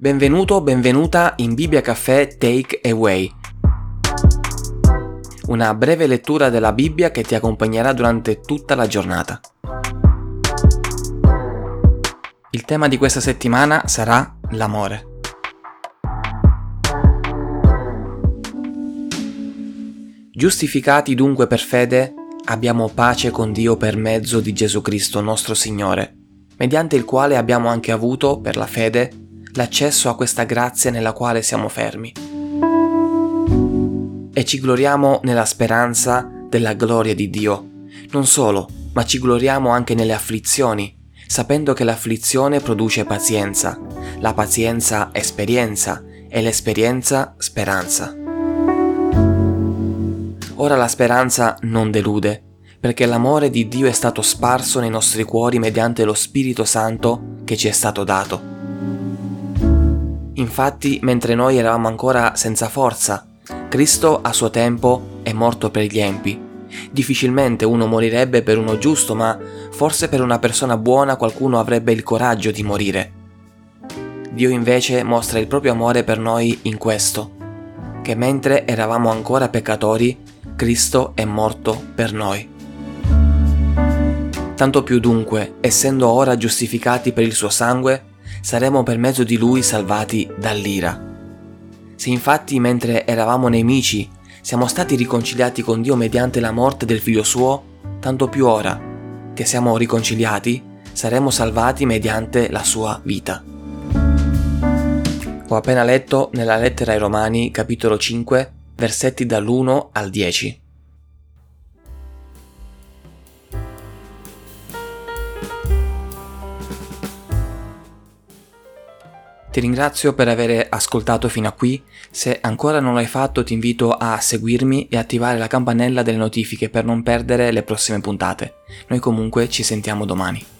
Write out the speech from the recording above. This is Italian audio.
Benvenuto benvenuta in Bibbia Caffè Take Away. Una breve lettura della Bibbia che ti accompagnerà durante tutta la giornata. Il tema di questa settimana sarà l'amore. Giustificati dunque per fede, abbiamo pace con Dio per mezzo di Gesù Cristo nostro Signore, mediante il quale abbiamo anche avuto, per la fede, l'accesso a questa grazia nella quale siamo fermi. E ci gloriamo nella speranza della gloria di Dio. Non solo, ma ci gloriamo anche nelle afflizioni, sapendo che l'afflizione produce pazienza, la pazienza esperienza e l'esperienza speranza. Ora la speranza non delude, perché l'amore di Dio è stato sparso nei nostri cuori mediante lo Spirito Santo che ci è stato dato. Infatti, mentre noi eravamo ancora senza forza, Cristo a suo tempo è morto per gli empi. Difficilmente uno morirebbe per uno giusto, ma forse per una persona buona qualcuno avrebbe il coraggio di morire. Dio invece mostra il proprio amore per noi in questo, che mentre eravamo ancora peccatori, Cristo è morto per noi. Tanto più dunque, essendo ora giustificati per il suo sangue, saremo per mezzo di lui salvati dall'ira. Se infatti mentre eravamo nemici siamo stati riconciliati con Dio mediante la morte del figlio suo, tanto più ora che siamo riconciliati saremo salvati mediante la sua vita. Ho appena letto nella lettera ai Romani capitolo 5 versetti dall'1 al 10. Ti ringrazio per aver ascoltato fino a qui, se ancora non l'hai fatto ti invito a seguirmi e attivare la campanella delle notifiche per non perdere le prossime puntate. Noi comunque ci sentiamo domani.